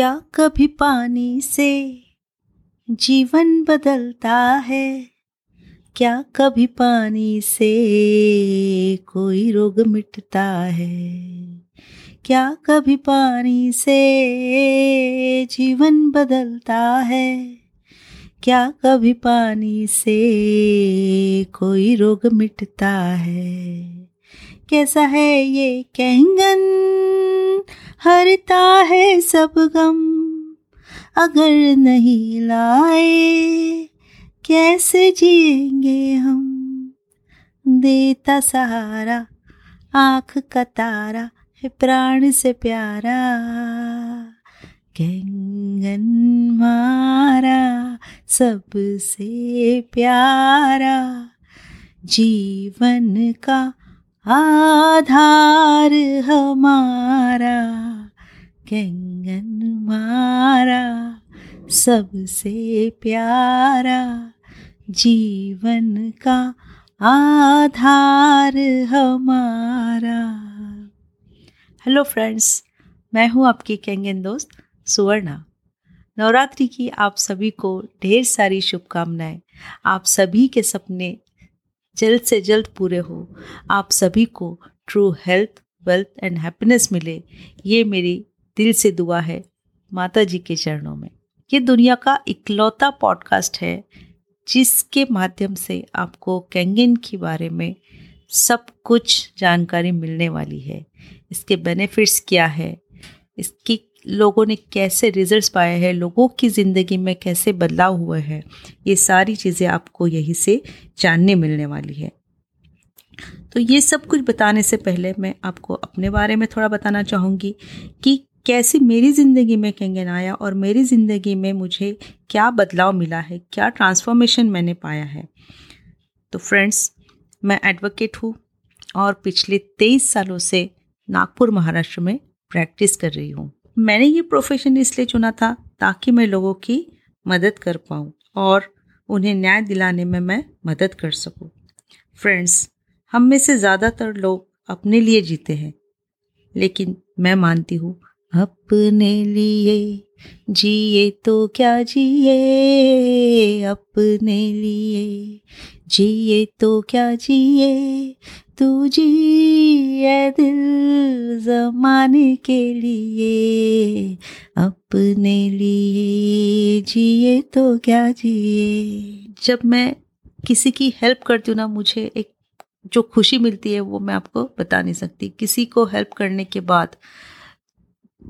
क्या कभी पानी से जीवन बदलता है? क्या कभी पानी से कोई रोग मिटता है? क्या कभी पानी से जीवन बदलता है? क्या कभी पानी से कोई रोग मिटता है? कैसा है ये कैंगन? हरता है सब गम, अगर नहीं लाए, कैसे जिएँगे हम? देता सहारा, आँख का तारा है प्राण से प्यारा। कैंगन मारा सबसे प्यारा, जीवन का आधार हमारा, कंगन मारा, सबसे प्यारा जीवन का आधार हमारा। हेलो फ्रेंड्स मैं हूँ आपकी कैंगन दोस्त सुवर्णा। नवरात्रि की आप सभी को ढेर सारी शुभकामनाएँ, आप सभी के सपने जल्द से जल्द पूरे हो। आप सभी को true health wealth and happiness मिले। ये मेरी दिल से दुआ है माता जी के चरणों में। ये दुनिया का इकलौता पॉडकास्ट है, जिसके माध्यम से आपको कैंगिन के बारे में सब कुछ जानकारी मिलने वाली है। इसके बेनिफिट्स क्या है? इसकी लोगों ने कैसे रिजल्ट्स पाए हैं, लोगों की ज़िंदगी में कैसे बदलाव हुए हैं, ये सारी चीज़ें आपको यहीं से जानने मिलने वाली है। तो ये सब कुछ बताने से पहले मैं आपको अपने बारे में थोड़ा बताना चाहूँगी कि कैसे मेरी ज़िंदगी में कैंगन आया और मेरी ज़िंदगी में मुझे क्या बदलाव मिला है, क्या ट्रांसफॉर्मेशन मैंने पाया है। तो फ्रेंड्स मैं एडवोकेट हूँ और पिछले तेईस सालों से नागपुर महाराष्ट्र में प्रैक्टिस कर रही हूँ। मैंने ये प्रोफेशन इसलिए चुना था ताकि मैं लोगों की मदद कर पाऊँ और उन्हें न्याय दिलाने में मैं मदद कर सकूँ। फ्रेंड्स हम में से ज़्यादातर लोग अपने लिए जीते हैं, लेकिन मैं मानती हूँ, अपने लिए जिए तो क्या जिए अपने लिए? जिए तो क्या जिए तू जिए दिल जमाने के लिए? अपने लिए जिए तो क्या जिए? जब मैं किसी की हेल्प करती हूँ ना, मुझे एक जो खुशी मिलती है वो मैं आपको बता नहीं सकती। किसी को हेल्प करने के बाद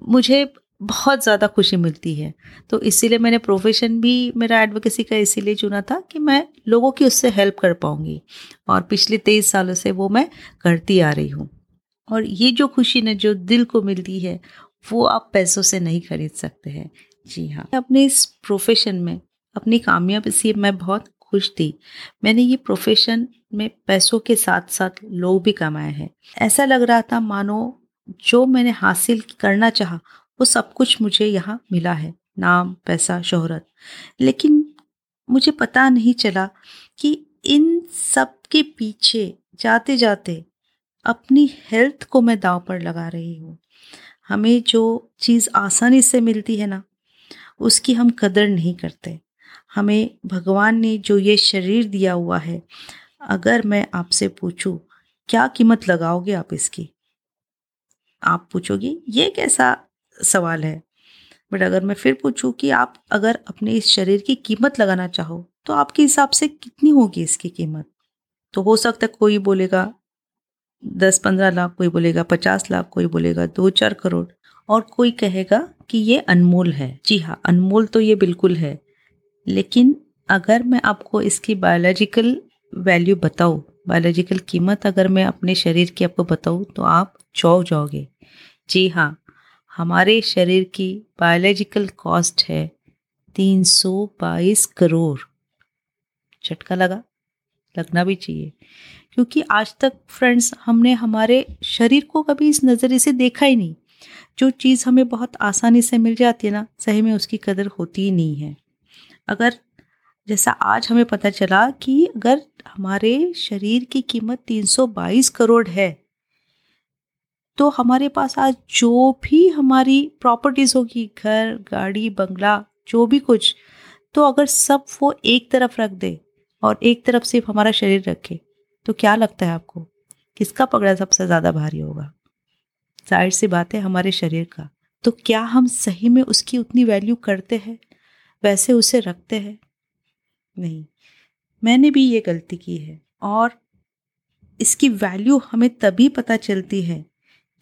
मुझे बहुत ज़्यादा खुशी मिलती है। तो इसीलिए मैंने प्रोफेशन भी मेरा एडवोकेसी का इसीलिए चुना था कि मैं लोगों की उससे हेल्प कर पाऊँगी। और पिछले तेईस सालों से वो मैं करती आ रही हूँ। और ये जो खुशी ने जो दिल को मिलती है, वो आप पैसों से नहीं खरीद सकते हैं। जी हाँ। अपने इस प्रोफेशन में अपनी कामयाबी से मैं बहुत खुश थी। मैंने ये प्रोफेशन में पैसों के साथ साथ लोग भी कमाए हैं। ऐसा लग रहा था मानो जो मैंने हासिल करना चाहा वो सब कुछ मुझे यहाँ मिला है, नाम, पैसा, शोहरत। लेकिन मुझे पता नहीं चला कि इन सब के पीछे जाते जाते अपनी हेल्थ को मैं दाव पर लगा रही हूँ। हमें जो चीज़ आसानी से मिलती है ना, उसकी हम कदर नहीं करते। हमें भगवान ने जो ये शरीर दिया हुआ है, अगर मैं आपसे पूछूँ, क्या कीमत लगाओगे आप इसकी? आप पूछोगे, ये कैसा सवाल है। बट अगर मैं फिर पूछूँ कि आप अगर अपने इस शरीर की कीमत लगाना चाहो तो आपके हिसाब से कितनी होगी इसकी कीमत? तो हो सकता है कोई बोलेगा दस पंद्रह लाख, कोई बोलेगा पचास लाख, कोई बोलेगा दो चार करोड़, और कोई कहेगा कि ये अनमोल है। जी हाँ अनमोल तो ये बिल्कुल है। लेकिन अगर मैं आपको इसकी बायोलॉजिकल वैल्यू बताऊँ बायोलॉजिकल कीमत अगर मैं अपने शरीर की आपको बताऊँ तो आप चौक जाओगे। जी हाँ हमारे शरीर की बायोलॉजिकल कॉस्ट है तीन सौ बाईस करोड़। झटका लगा, लगना भी चाहिए। क्योंकि आज तक फ्रेंड्स हमने हमारे शरीर को कभी इस नज़रिए से देखा ही नहीं। जो चीज़ हमें बहुत आसानी से मिल जाती है ना, सही में उसकी कदर होती ही नहीं है। अगर, जैसा आज हमें पता चला कि अगर हमारे शरीर की कीमत 322 करोड़ है तो हमारे पास आज जो भी हमारी प्रॉपर्टीज़ होगी, घर, गाड़ी, बंगला, जो भी कुछ तो अगर सब वो एक तरफ़ रख दे और एक तरफ़ सिर्फ़ हमारा शरीर रखे तो क्या लगता है आपको? किसका पकड़ा सबसे ज़्यादा भारी होगा? ज़ाहिर सी बात है, हमारे शरीर का। तो क्या हम सही में उसकी उतनी वैल्यू करते हैं? वैसे उसे रखते हैं? नहीं। मैंने भी ये गलती की है और इसकी वैल्यू हमें तभी पता चलती है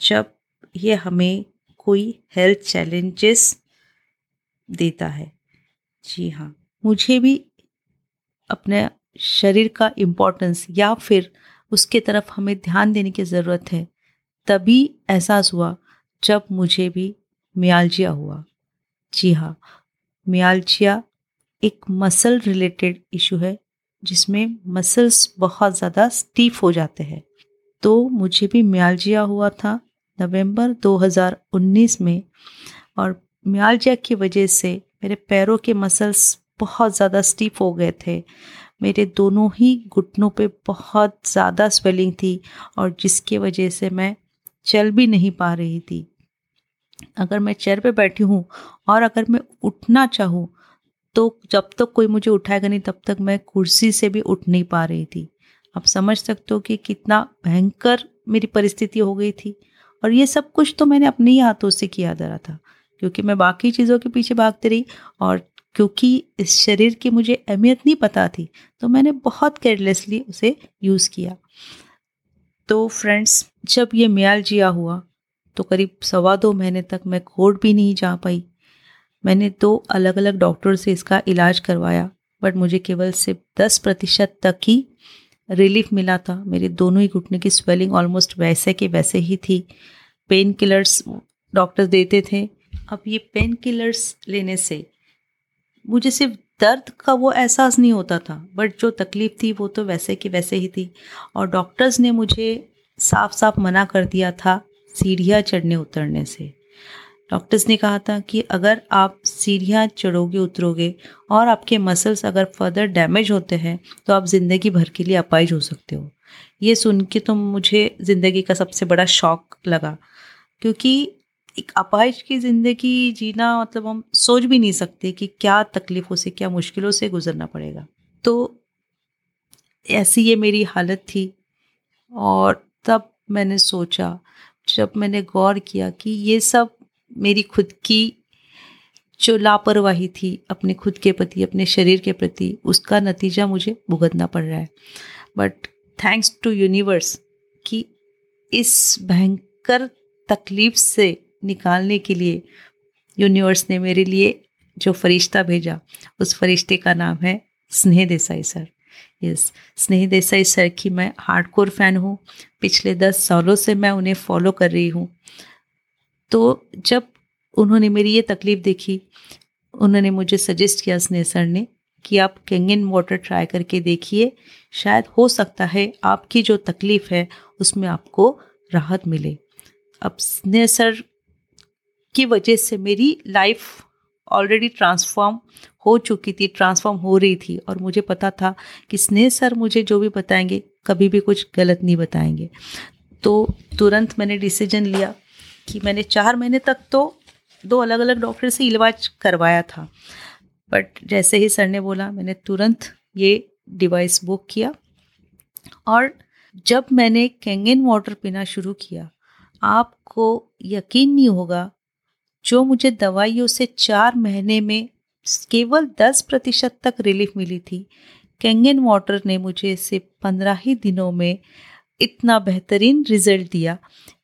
जब ये हमें कोई हेल्थ चैलेंजेस देता है। जी हाँ मुझे भी अपने शरीर का इम्पोर्टेंस या फिर उसके तरफ़ हमें ध्यान देने की ज़रूरत है, तभी एहसास हुआ जब मुझे भी मियालजिया हुआ। जी हाँ मियालजिया एक मसल रिलेटेड इशू है, जिसमें मसल्स बहुत ज़्यादा स्टीफ हो जाते हैं। तो मुझे भी मियालजिया हुआ था नवंबर 2019 में और मियालजिया की वजह से मेरे पैरों के मसल्स बहुत ज़्यादा स्टीफ हो गए थे। मेरे दोनों ही घुटनों पे बहुत ज़्यादा स्वेलिंग थी और जिसकी वजह से मैं चल भी नहीं पा रही थी। अगर मैं चेयर पे बैठी हूँ और अगर मैं उठना चाहूँ तो जब तक कोई मुझे उठाएगा नहीं, तब तक मैं कुर्सी से भी उठ नहीं पा रही थी। आप समझ सकते हो कि कितना भयंकर मेरी परिस्थिति हो गई थी। और ये सब कुछ तो मैंने अपने ही हाथों से किया धरा था, क्योंकि मैं बाकी चीज़ों के पीछे भागती रही और क्योंकि इस शरीर की मुझे अहमियत नहीं पता थी तो मैंने बहुत केयरलेसली उसे यूज़ किया। तो फ्रेंड्स जब ये म्याल जिया हुआ तो करीब सवा दो महीने तक मैं कोर्ट भी नहीं जा पाई। मैंने दो अलग अलग डॉक्टर से इसका इलाज करवाया बट मुझे केवल सिर्फ़ दस प्रतिशत तक ही रिलीफ मिला था। मेरे दोनों ही घुटने की स्वेलिंग ऑलमोस्ट वैसे के वैसे ही थी। पेन किलर्स डॉक्टर्स देते थे। अब ये पेन किलर्स लेने से मुझे सिर्फ़ दर्द का वो एहसास नहीं होता था बट जो तकलीफ़ थी वो तो वैसे की वैसे ही थी। और डॉक्टर्स ने मुझे साफ़ साफ़ मना कर दिया था सीढ़ियाँ चढ़ने उतरने से। डॉक्टर्स ने कहा था कि अगर आप सीढ़ियाँ चढ़ोगे, उतरोगे और आपके मसल्स अगर फर्दर डैमेज होते हैं तो आप ज़िंदगी भर के लिए अपाइज हो सकते हो। ये सुन के तो मुझे ज़िंदगी का सबसे बड़ा शौक लगा, क्योंकि एक अपाइज की ज़िंदगी जीना मतलब हम सोच भी नहीं सकते कि क्या तकलीफ़ों से, क्या मुश्किलों से गुजरना पड़ेगा। तो ऐसी ये मेरी हालत थी और तब मैंने सोचा, जब मैंने गौर किया कि ये सब मेरी खुद की जो लापरवाही थी, अपने खुद के प्रति, अपने शरीर के प्रति, उसका नतीजा मुझे भुगतना पड़ रहा है। बट थैंक्स टू यूनिवर्स कि इस भयंकर तकलीफ़ से निकालने के लिए यूनिवर्स ने मेरे लिए जो फरिश्ता भेजा, उस फरिश्ते का नाम है स्नेह देसाई सर। यस स्नेह देसाई सर की मैं हार्डकोर फ़ैन हूँ। पिछले दस सालों से मैं उन्हें फॉलो कर रही हूँ। तो जब उन्होंने मेरी ये तकलीफ़ देखी, उन्होंने मुझे सजेस्ट किया स्नेह सर ने कि आप कैंगन वाटर ट्राई करके देखिए, शायद हो सकता है आपकी जो तकलीफ़ है उसमें आपको राहत मिले। अब स्नेह सर की वजह से मेरी लाइफ ऑलरेडी ट्रांसफॉर्म हो चुकी थी ट्रांसफॉर्म हो रही थी और मुझे पता था कि स्नेह सर मुझे जो भी बताएँगे, कभी भी कुछ गलत नहीं बताएँगे। तो तुरंत मैंने डिसीज़न लिया। कि मैंने चार महीने तक तो दो अलग अलग डॉक्टर से इलाज करवाया था। बट जैसे ही सर ने बोला, मैंने तुरंत ये डिवाइस बुक किया। और जब मैंने कैंगन वाटर पीना शुरू किया, आपको यकीन नहीं होगा, जो मुझे दवाइयों से चार महीने में केवल दस प्रतिशत तक रिलीफ मिली थी, कैंगन वाटर ने मुझे सिर्फ़ पंद्रह ही दिनों में इतना बेहतरीन रिज़ल्ट दिया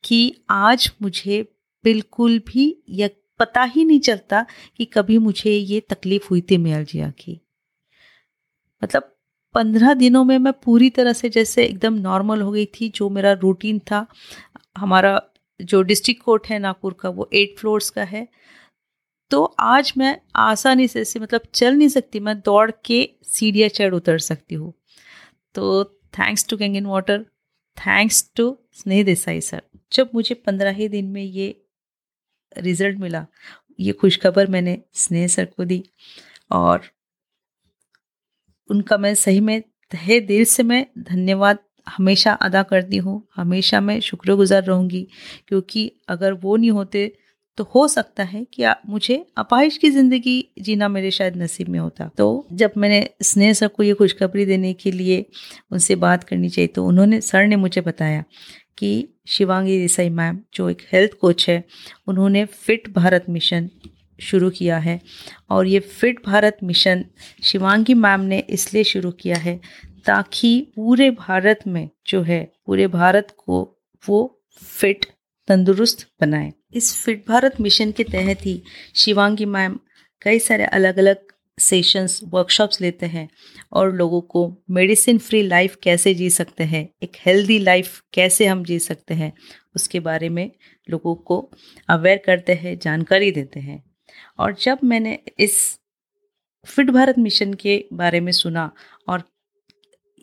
कि आज मुझे बिल्कुल भी यह पता ही नहीं चलता कि कभी मुझे ये तकलीफ़ हुई थी मियालजिया की मतलब पंद्रह दिनों में मैं पूरी तरह से जैसे एकदम नॉर्मल हो गई थी, जो मेरा रूटीन था, हमारा जो डिस्ट्रिक्ट कोर्ट है नागपुर का, वो एट फ्लोर्स का है। तो आज मैं आसानी से ऐसे मतलब चल नहीं सकती, मैं दौड़ के सीढ़ियाँ चढ़ उतर सकती हूँ। तो thanks to Kangen water thanks to Sneh Desai sir जब मुझे पंद्रह ही दिन में ये रिज़ल्ट मिला, ये खुशखबर मैंने स्नेह सर को दी और उनका मैं सही में तहे दिल से मैं धन्यवाद हमेशा अदा करती हूँ। हमेशा मैं शुक्रगुजार रहूँगी क्योंकि अगर वो नहीं होते तो हो सकता है कि मुझे अपाहिश की ज़िंदगी जीना मेरे शायद नसीब में होता। तो जब मैंने स्नेह सर को ये खुशखबरी देने के लिए उनसे बात करनी चाहिए तो उन्होंने, सर ने मुझे बताया कि, शिवांगी देसाई मैम, जो एक हेल्थ कोच है, उन्होंने फिट भारत मिशन शुरू किया है। और ये fit Bharat mission Shivangi ma'am ने इसलिए शुरू किया है ताकि पूरे भारत में जो है, पूरे भारत को वो फिट, तंदुरुस्त बनाए। इस फिट भारत मिशन के तहत ही शिवांगी मैम कई सारे अलग अलग सेशंस वर्कशॉप्स लेते हैं और लोगों को मेडिसिन फ्री लाइफ कैसे जी सकते हैं, एक हेल्दी लाइफ कैसे हम जी सकते हैं, उसके बारे में लोगों को अवेयर करते हैं, जानकारी देते हैं। और जब मैंने इस फिट भारत मिशन के बारे में सुना और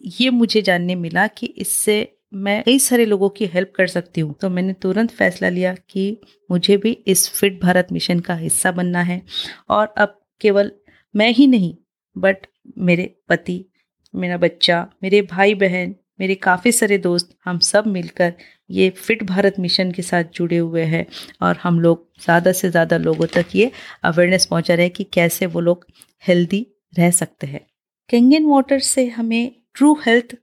ये मुझे जानने मिला कि इससे मैं कई सारे लोगों की हेल्प कर सकती हूँ। तो मैंने तुरंत फैसला लिया कि मुझे भी इस फिट भारत मिशन का हिस्सा बनना है। और अब केवल मैं ही नहीं बट मेरे पति, मेरा बच्चा, मेरे भाई बहन मेरे काफ़ी सारे दोस्त, हम सब मिलकर ये फिट भारत मिशन के साथ जुड़े हुए हैं। और हम लोग ज़्यादा से ज़्यादा लोगों तक ये अवेयरनेस पहुँचा रहे हैं कि कैसे वो लोग हेल्दी रह सकते हैं। कैंगन वाटर से हमें ट्रू हेल्थ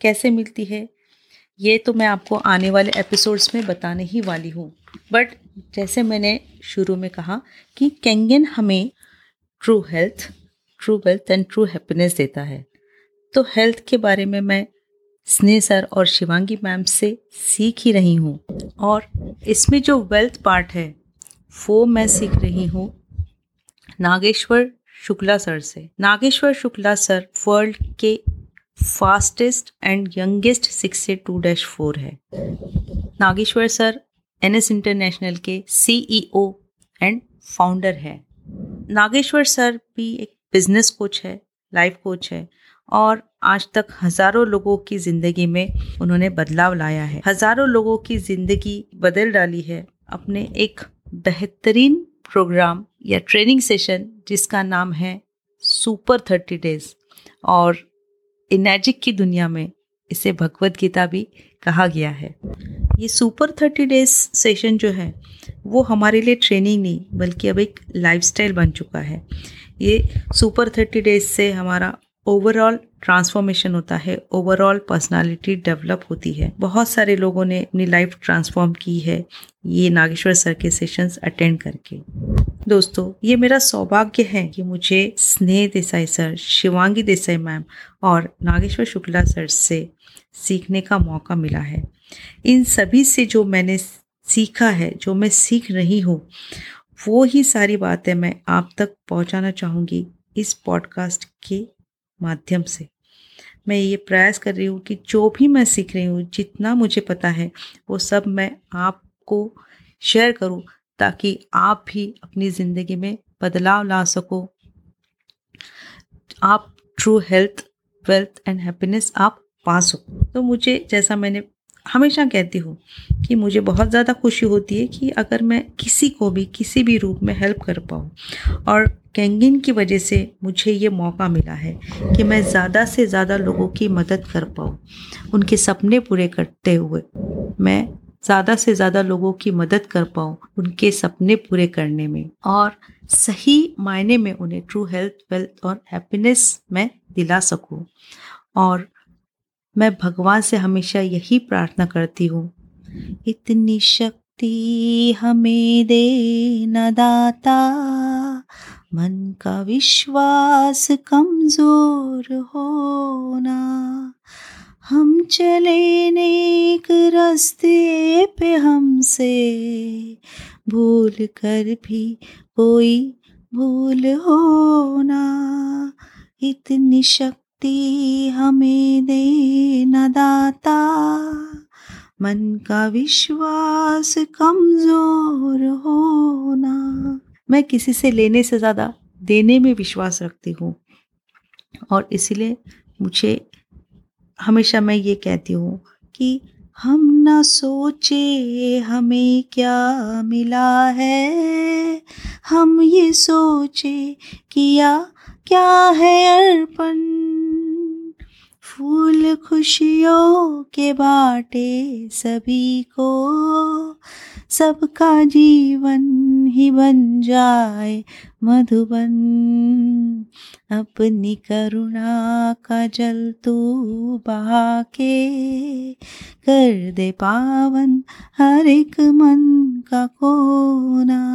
कैसे मिलती है? ये तो मैं आपको आने वाले एपिसोड्स में बताने ही वाली हूँ। बट जैसे मैंने शुरू में कहा कि कैंगन हमें true health true wealth and true happiness देता है। तो हेल्थ के बारे में मैं स्नेह सर और शिवांगी मैम से सीख ही रही हूँ। और इसमें जो वेल्थ पार्ट है, वो मैं सीख रही हूँ नागेश्वर शुक्ला सर से। नागेश्वर शुक्ला सर वर्ल्ड के फास्टेस्ट एंड यंगेस्ट सिक्स से टू डैश फोर है। Nageshwar sir N S international के C E O and founder है। नागेश्वर सर भी एक बिज़नेस कोच है लाइफ कोच है और आज तक हज़ारों लोगों की ज़िंदगी में उन्होंने बदलाव लाया है। हज़ारों लोगों की ज़िंदगी बदल डाली है अपने एक बेहतरीन प्रोग्राम या ट्रेनिंग सेशन जिसका नाम है सुपर थर्टी डेज़ और इनेजिक की दुनिया में इसे भगवत गीता भी कहा गया है। ये सुपर थर्टी डेज़ सेशन जो है, वो हमारे लिए ट्रेनिंग नहीं, बल्कि अब एक लाइफस्टाइल बन चुका है। ये सुपर थर्टी डेज़ से हमारा ओवरऑल ट्रांसफॉर्मेशन होता है ओवरऑल पर्सनालिटी डेवलप होती है। बहुत सारे लोगों ने अपनी लाइफ ट्रांसफॉर्म की है, ये नागेश्वर सर के सेशंस अटेंड करके। दोस्तों, ये मेरा सौभाग्य है कि मुझे स्नेह देसाई सर शिवांगी देसाई मैम और नागेश्वर शुक्ला सर से सीखने का मौका मिला है। इन सभी से जो मैंने सीखा है, जो मैं सीख रही हूँ, वो ही सारी बातें मैं आप तक पहुँचाना चाहूँगी इस पॉडकास्ट के माध्यम से। मैं ये प्रयास कर रही हूँ कि जो भी मैं सीख रही हूँ, जितना मुझे पता है, वो सब मैं आपको शेयर करूँ, ताकि आप भी अपनी ज़िंदगी में बदलाव ला सको। आप true health wealth and happiness आप पा सको। तो मुझे, जैसा मैंने हमेशा कहती हूँ कि मुझे बहुत ज़्यादा खुशी होती है कि अगर मैं किसी को भी, किसी भी रूप में हेल्प कर पाऊँ। और कैंगिन की वजह से मुझे ये मौका मिला है कि मैं ज़्यादा से ज़्यादा लोगों की मदद कर पाऊँ। उनके सपने पूरे करते हुए मैं ज़्यादा से ज़्यादा लोगों की मदद कर पाऊँ उनके सपने पूरे करने में और सही मायने में उन्हें ट्रू हेल्थ वेल्थ और हैप्पीनेस मैं दिला सकूँ। और मैं भगवान से हमेशा यही प्रार्थना करती हूँ। इतनी शक्ति हमें दे न दाता मन का विश्वास कमज़ोर होना। हम चले नेक रास्ते पे हमसे, भूल कर भी कोई भूल होना। इतनी शक्ति शक्ति हमें दे न दाता। मन का विश्वास कमज़ोर होना। मैं किसी से लेने से ज़्यादा देने में विश्वास रखती हूँ। और इसलिए मुझे हमेशा मैं ये कहती हूँ कि हम न सोचे हमें क्या मिला है। हम ये सोचे किया क्या है अर्पण। फूल खुशियों के बाटे सभी को। सबका जीवन ही बन जाए मधुबन। अपनी करुणा का जल तू बहा के कर दे पावन हर एक मन का कोना।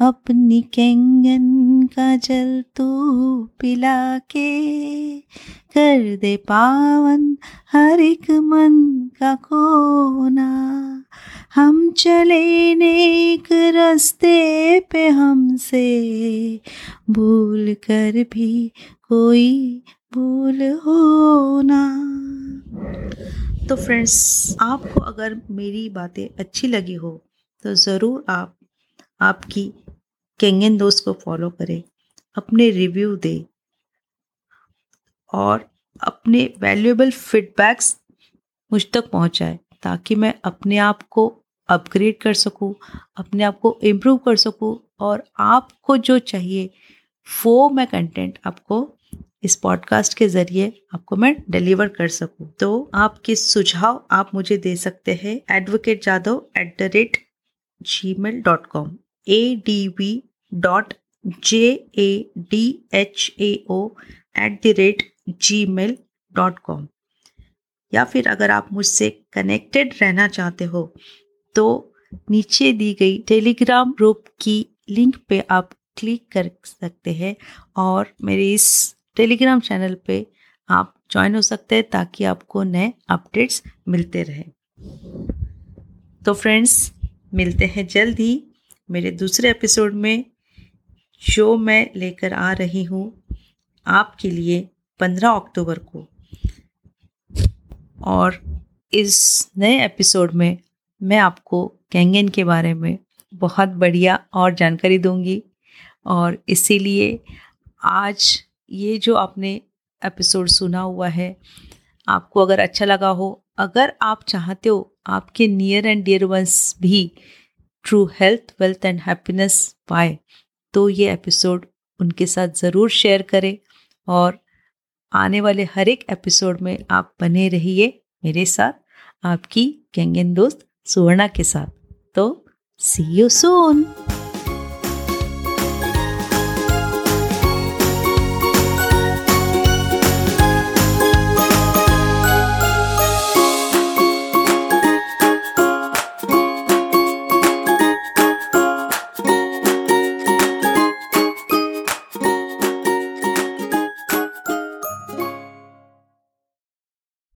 अपनी कैंगन का जल तू पिला के कर दे पावन हर एक मन का कोना हम चले नेक रास्ते पे हमसे भूल कर भी कोई भूल होना तो फ्रेंड्स, आपको अगर मेरी बातें अच्छी लगी हो तो ज़रूर आप, आपकी केंगन दोस्त को फॉलो करें। अपने रिव्यू दे। और अपने वैल्यूएबल फीडबैक्स मुझ तक पहुँचाए, ताकि मैं अपने आप को अपग्रेड कर सकूँ, अपने आप को इम्प्रूव कर सकूँ और आपको जो चाहिए, वो मैं कंटेंट आपको इस पॉडकास्ट के ज़रिए आपको मैं डिलीवर कर सकूँ। तो आपके सुझाव आप मुझे दे सकते हैं advocate Jadhav at the rate gmail dot com A D V dot J A D H A O at the rate gmail dot com या फिर अगर आप मुझसे कनेक्टेड रहना चाहते हो तो नीचे दी गई टेलीग्राम ग्रुप की लिंक पे आप क्लिक कर सकते हैं और मेरे इस टेलीग्राम चैनल पे आप ज्वाइन हो सकते हैं ताकि आपको नए अपडेट्स मिलते रहे। तो फ्रेंड्स मिलते हैं जल्द ही मेरे दूसरे एपिसोड में। जो मैं लेकर आ रही हूँ। आपके लिए 15 अक्टूबर को। और इस नए एपिसोड में मैं आपको कैंगन के बारे में बहुत बढ़िया और जानकारी दूँगी। और इसीलिए आज ये जो आपने एपिसोड सुना हुआ है, आपको अगर अच्छा लगा हो, अगर आप चाहते हो आपके नियर एंड डियर वंस भी true health wealth and happiness पाए तो ये एपिसोड उनके साथ ज़रूर शेयर करें। और आने वाले हर एक एपिसोड में आप बने रहिए मेरे साथ, आपकी कैंगन दोस्त सुवर्णा के साथ। तो सी यू सून